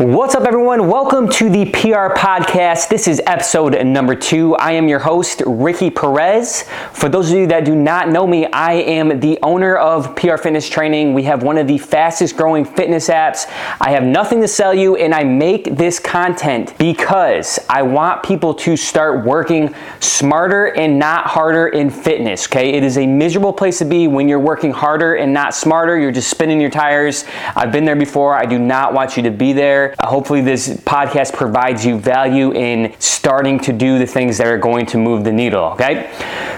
What's up, everyone? Welcome to the PR Podcast. This is episode number two. I am your host, Ricky Perez. For those of you that do not know me, I am the owner of PR Fitness Training. We have one of the fastest growing fitness apps. I have nothing to sell you, and I make this content because I want people to start working smarter and not harder in fitness, okay? It is a miserable place to be when you're working harder and not smarter. You're just spinning your tires. I've been there before. I do not want you to be there. Uh, hopefully, this podcast provides you value in starting to do the things that are going to move the needle, okay?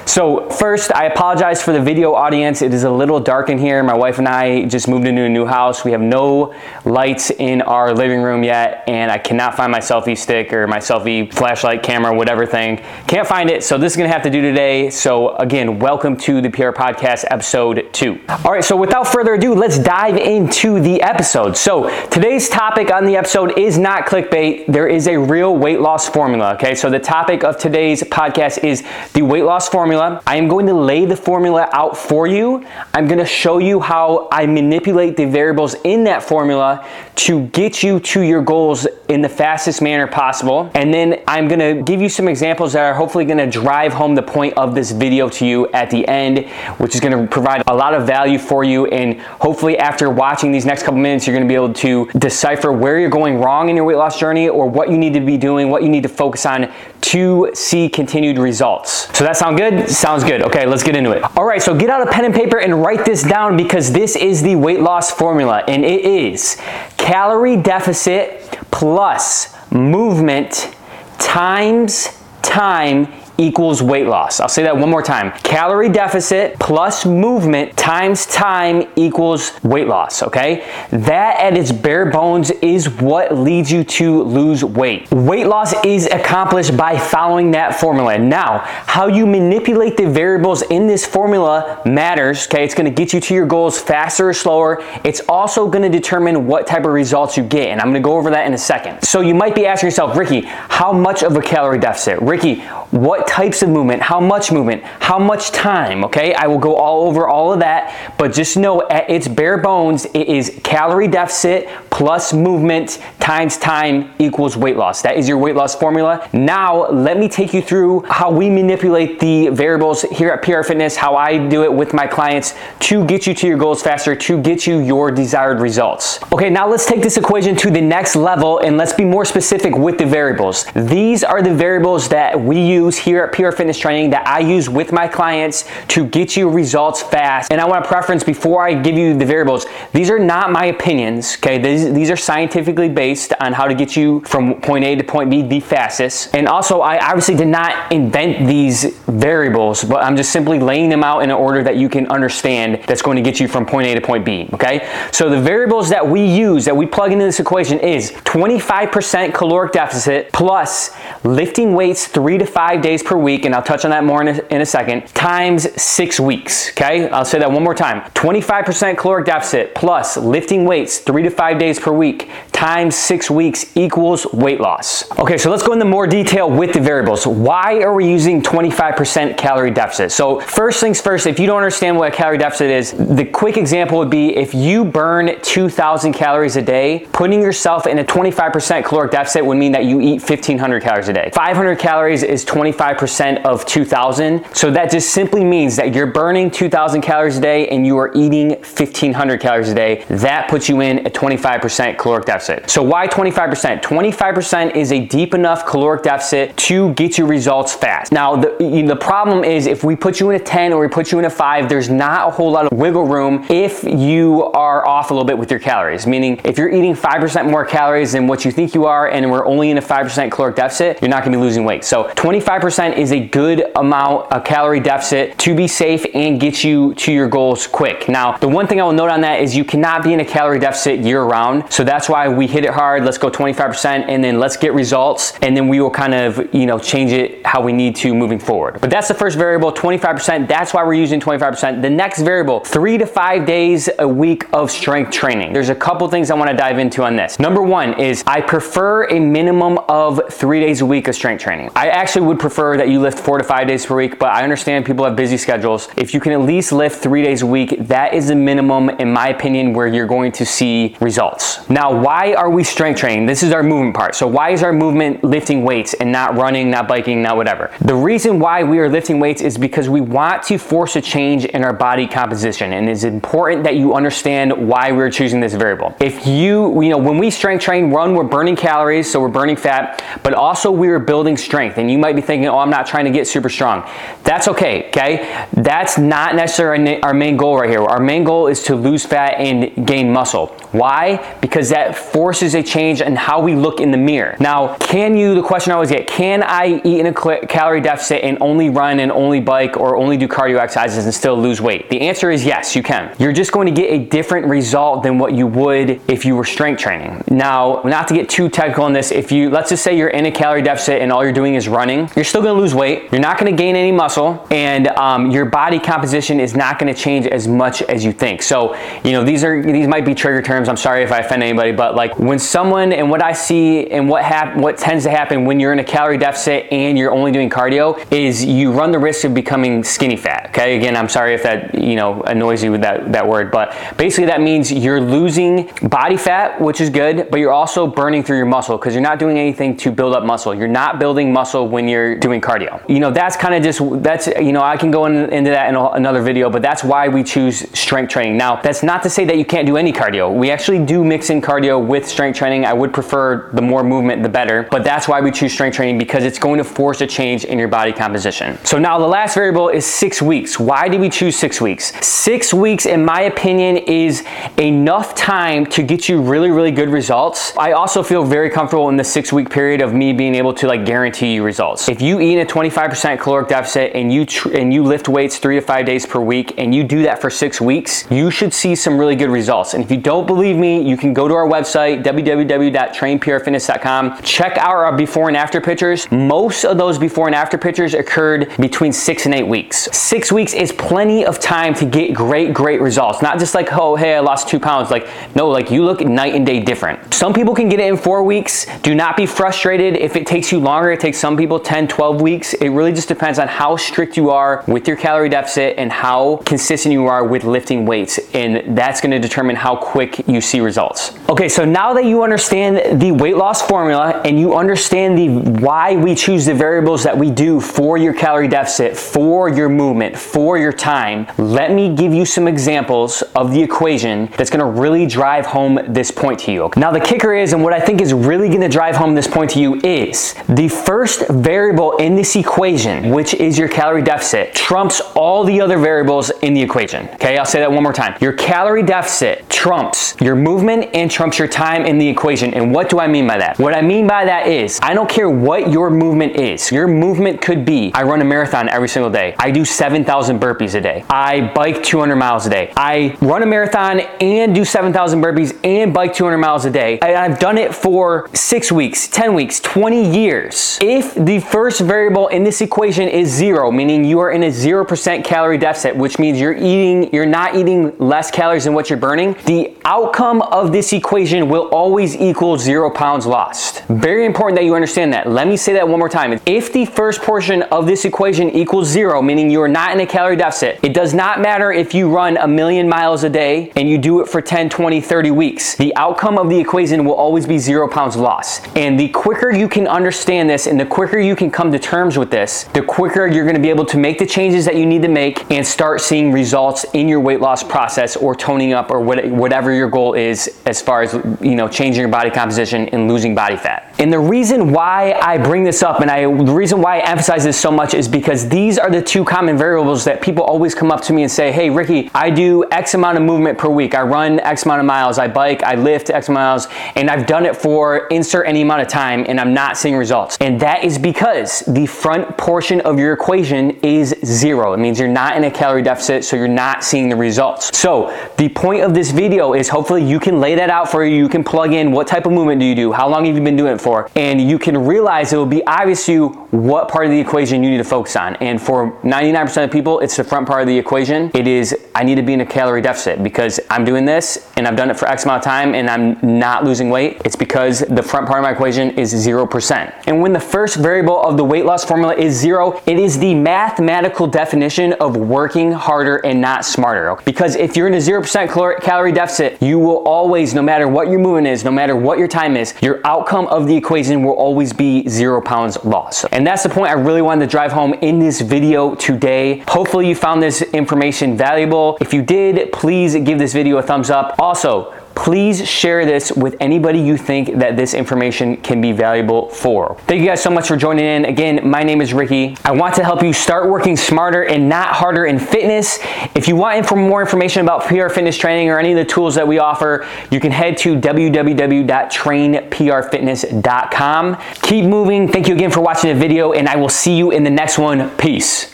So, first, I apologize for the video audience. It is a little dark in here. My wife and I just moved into a new house. We have no lights in our living room yet, and I cannot find my selfie stick or my selfie flashlight camera, whatever thing. Can't find it, so this is gonna have to do today. So, again, welcome to the PR Podcast episode two. All right, so without further ado, let's dive into the episode. So, today's topic on the episode is not clickbait. There is a real weight loss formula, okay? So, the topic of today's podcast is the weight loss formula. I am going to lay the formula out for you. I'm gonna show you how I manipulate the variables in that formula to get you to your goals in the fastest manner possible. And then I'm gonna give you some examples that are hopefully gonna drive home the point of this video to you at the end, which is gonna provide a lot of value for you. And hopefully, after watching these next couple minutes, you're gonna be able to decipher where you're going wrong in your weight loss journey or what you need to be doing, what you need to focus on to see continued results. So that sound good? Sounds good. Okay, let's get into it. All right, so get out a pen and paper and write this down because this is the weight loss formula and it is calorie deficit plus movement times time equals weight loss. I'll say that one more time. Calorie deficit plus movement times time equals weight loss, okay? That at its bare bones is what leads you to lose weight. Weight loss is accomplished by following that formula. Now, how you manipulate the variables in this formula matters, okay? It's gonna get you to your goals faster or slower. It's also gonna determine what type of results you get, and I'm gonna go over that in a second. So you might be asking yourself, Ricky, how much of a calorie deficit? Ricky, what types of movement, how much movement, how much time, okay? I will go all over all of that, but just know at its bare bones, it is calorie deficit plus movement times time equals weight loss. That is your weight loss formula. Now, let me take you through how we manipulate the variables here at PR Fitness, how I do it with my clients to get you to your goals faster, to get you your desired results. Okay, now let's take this equation to the next level and let's be more specific with the variables. These are the variables that we use here at PR Fitness Training that I use with my clients to get you results fast. And I want to preference before I give you the variables, these are not my opinions, okay? These, these are scientifically based on how to get you from point A to point B the fastest. And also, I obviously did not invent these variables, but I'm just simply laying them out in an order that you can understand that's going to get you from point A to point B, okay? So the variables that we use, that we plug into this equation is 25% caloric deficit plus lifting weights three to five days per week, and I'll touch on that more in a, in a second, times six weeks, okay? I'll say that one more time. 25% caloric deficit plus lifting weights three to five days per week times six weeks equals weight loss. Okay, so let's go into more detail with the variables. Why are we using 25% calorie deficit? So first things first, if you don't understand what a calorie deficit is, the quick example would be if you burn 2,000 calories a day, putting yourself in a 25% caloric deficit would mean that you eat 1,500 calories a day. 500 calories is 25% of 2,000. So that just simply means that you're burning 2,000 calories a day and you are eating 1,500 calories a day. That puts you in a 25% caloric deficit. So why 25%? 25% is a deep enough caloric deficit to get you results fast. Now, the, the problem is if we put you in a 10 or we put you in a 5, there's not a whole lot of wiggle room if you are off a little bit with your calories. Meaning, if you're eating 5% more calories than what you think you are and we're only in a 5% caloric deficit, you're not gonna be losing weight. So 25% is a good amount of calorie deficit to be safe and get you to your goals quick. Now, the one thing I will note on that is you cannot be in a calorie deficit year round. So that's why we hit it hard. Let's go 25% and then let's get results. And then we will kind of, you know, change it how we need to moving forward. But that's the first variable, 25%. That's why we're using 25%. The next variable, three to five days a week of strength training. There's a couple things I want to dive into on this. Number one is I prefer a minimum of three days a week of strength training. I actually would prefer that you lift four to five days per week, but I understand people have busy schedules. If you can at least lift three days a week, that is the minimum, in my opinion, where you're going to see results. Now, why why are we strength training? This is our movement part. So why is our movement lifting weights and not running, not biking, not whatever? The reason why we are lifting weights is because we want to force a change in our body composition. And it's important that you understand why we're choosing this variable. If you, you know, when we strength train, run, we're burning calories, so we're burning fat, but also we are building strength. And you might be thinking, oh, I'm not trying to get super strong. That's okay, okay? That's not necessarily our main goal right here. Our main goal is to lose fat and gain muscle. Why? Because that forces a change in how we look in the mirror. Now, can you, the question I always get, can I eat in a calorie deficit and only run and only bike or only do cardio exercises and still lose weight? The answer is yes, you can. You're just going to get a different result than what you would if you were strength training. Now, not to get too technical on this, if you, let's just say you're in a calorie deficit and all you're doing is running, you're still gonna lose weight, you're not gonna gain any muscle, and um, your body composition is not gonna change as much as you think. So, you know, these are, these might be trigger terms. I'm sorry if I offend anybody, but like when someone, and what I see and what hap- what tends to happen when you're in a calorie deficit and you're only doing cardio is you run the risk of becoming skinny fat. Okay, again, I'm sorry if that you know annoys you with that that word, but basically that means you're losing body fat, which is good, but you're also burning through your muscle because you're not doing anything to build up muscle. You're not building muscle when you're doing cardio. You know, that's kind of just that's you know I can go in, into that in a, another video, but that's why we choose strength training. Now, that's not to say that you can't do any cardio. We actually do mix in cardio with strength training. I would prefer the more movement, the better, but that's why we choose strength training because it's going to force a change in your body composition. So now the last variable is six weeks. Why did we choose six weeks? Six weeks, in my opinion, is enough time to get you really, really good results. I also feel very comfortable in the six week period of me being able to like guarantee you results. If you eat a 25% caloric deficit and you and you lift weights three to five days per week and you do that for six weeks, you should see some really good results. And if you don't believe me, you can go to our website, www.trainprfitness.com, check out our before and after pictures. Most of those before and after pictures occurred between six and eight weeks. Six weeks is plenty of time to get great, great results. Not just like, oh, hey, I lost two pounds. Like, no, like you look night and day different. Some people can get it in four weeks. Do not be frustrated if it takes you longer. It takes some people 10, 12 weeks. It really just depends on how strict you are with your calorie deficit and how consistent you are with lifting weights. And that's gonna determine how quick you see results. Okay, so now that you understand the weight loss formula and you understand the why we choose the variables that we do for your calorie deficit, for your movement, for your time, let me give you some examples of the equation that's gonna really drive home this point to you. Now the kicker is, and what I think is really gonna drive home this point to you is the first variable in this equation, which is your calorie deficit, trumps all the other variables in the equation. Okay, I'll say that one more time. Your calorie deficit trumps your movement and trumps your time in the equation. And what do I mean by that? What I mean by that is, I don't care what your movement is. Your movement could be, I run a marathon every single day. I do 7,000 burpees a day. I bike 200 miles a day. I run a marathon and do 7,000 burpees and bike 200 miles a day. I've done it for six weeks, 10 weeks, 20 years. If the first variable in this equation is zero, meaning you are in a 0% calorie deficit, which means you're eating, you're not eating less calories than what you're burning, the outcome of this equation will always equal zero pounds lost. Very important that you understand that. Let me say that one more time. If the first portion of this equation equals zero, meaning you are not in a calorie deficit, it does not matter if you run a million miles a day and you do it for 10, 20, 30 weeks. The outcome of the equation will always be zero pounds lost. And the quicker you can understand this and the quicker you can come to terms with this, the quicker you're gonna be able to make the changes that you need to make and start seeing results in your weight loss process or toning up or whatever your goal is as far as you know changing your body composition and losing body fat. And the reason why I bring this up and I the reason why I emphasize this so much is because these are the two common variables that people always come up to me and say, "Hey Ricky, I do X amount of movement per week. I run X amount of miles, I bike, I lift X miles, and I've done it for insert any amount of time and I'm not seeing results." And that is because the front portion of your equation is zero. It means you're not in a calorie deficit, so you're not seeing the results. So, the point of this video is hopefully you can lay that out for you. You can plug in what type of movement do you do? How long have you been doing it for? And you can realize it will be obvious to you what part of the equation you need to focus on. And for 99% of people, it's the front part of the equation. It is I need to be in a calorie deficit because I'm doing this and I've done it for X amount of time and I'm not losing weight. It's because the front part of my equation is 0%. And when the first variable of the weight loss formula is zero, it is the mathematical definition of working harder and not smarter. Because if you're in a 0% calorie deficit, you will always, no matter what your movement is, no matter what your time is, your outcome of the equation will always be zero pounds lost. And that's the point I really wanted to drive home in this video today. Hopefully you found this information valuable. If you did, please give this video a thumbs up. Also, please share this with anybody you think that this information can be valuable for. Thank you guys so much for joining in. Again, my name is Ricky. I want to help you start working smarter and not harder in fitness. If you want for more information about PR fitness training or any of the tools that we offer, you can head to www.trainprfitness.com. Keep moving. Thank you again for watching the video and I will see you in the next one. Peace.